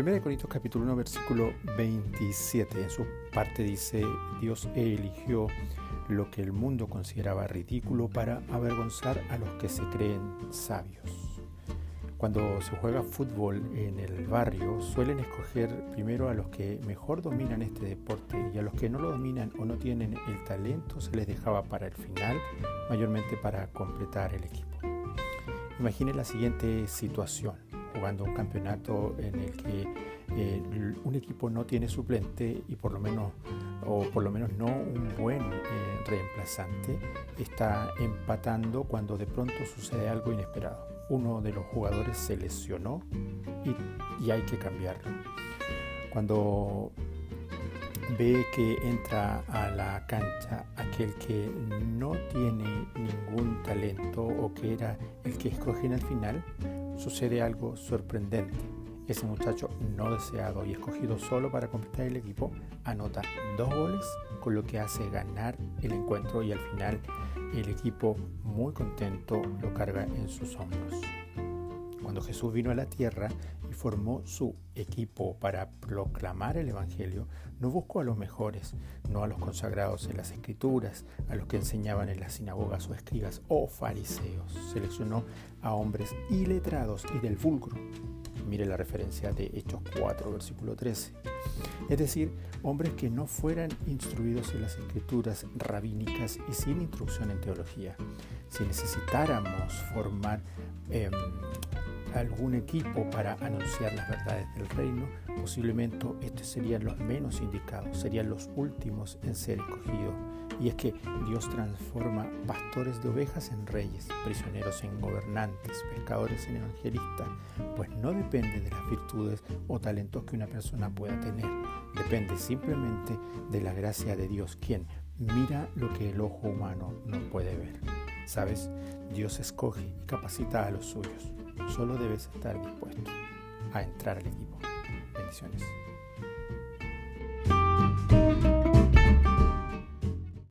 1 Corintios capítulo 1 versículo 27 en su parte dice, Dios eligió lo que el mundo consideraba ridículo para avergonzar a los que se creen sabios. Cuando se juega fútbol en el barrio, suelen escoger primero a los que mejor dominan este deporte y a los que no lo dominan o no tienen el talento se les dejaba para el final, mayormente para completar el equipo. Imagine la siguiente situación, jugando un campeonato en el que eh, un equipo no tiene suplente y por lo menos o por lo menos no un buen eh, reemplazante, está empatando cuando de pronto sucede algo inesperado uno de los jugadores se lesionó y, hay que cambiarlo. Cuando ve que entra a la cancha aquel que no tiene ningún talento o que era el que escogen al final, sucede algo sorprendente. Ese muchacho no deseado y escogido solo para completar el equipo anota dos goles, con lo que hace ganar el encuentro y al final el equipo muy contento lo carga en sus hombros. Cuando Jesús vino a la tierra y formó su equipo para proclamar el Evangelio, no buscó a los mejores, no a los consagrados en las escrituras, a los que enseñaban en las sinagogas o escribas o fariseos. Seleccionó a hombres iletrados y del vulgro. Mire la referencia de Hechos 4, versículo 13 es decir, hombres que no fueran instruidos en las escrituras rabínicas y sin instrucción en teología. Si necesitáramos formar em, algún equipo para anunciar las verdades del reino, posiblemente estos serían los menos indicados, serían los últimos en ser escogidos. Y es que Dios transforma pastores de ovejas en reyes, prisioneros en gobernantes, pescadores en evangelistas, pues no depende de las virtudes o talentos que una persona pueda tener, depende simplemente de la gracia de Dios, quien mira lo que el ojo humano no puede ver. ¿Sabes? Dios escoge y capacita a los suyos. Solo debes estar dispuesto a entrar al equipo. Bendiciones.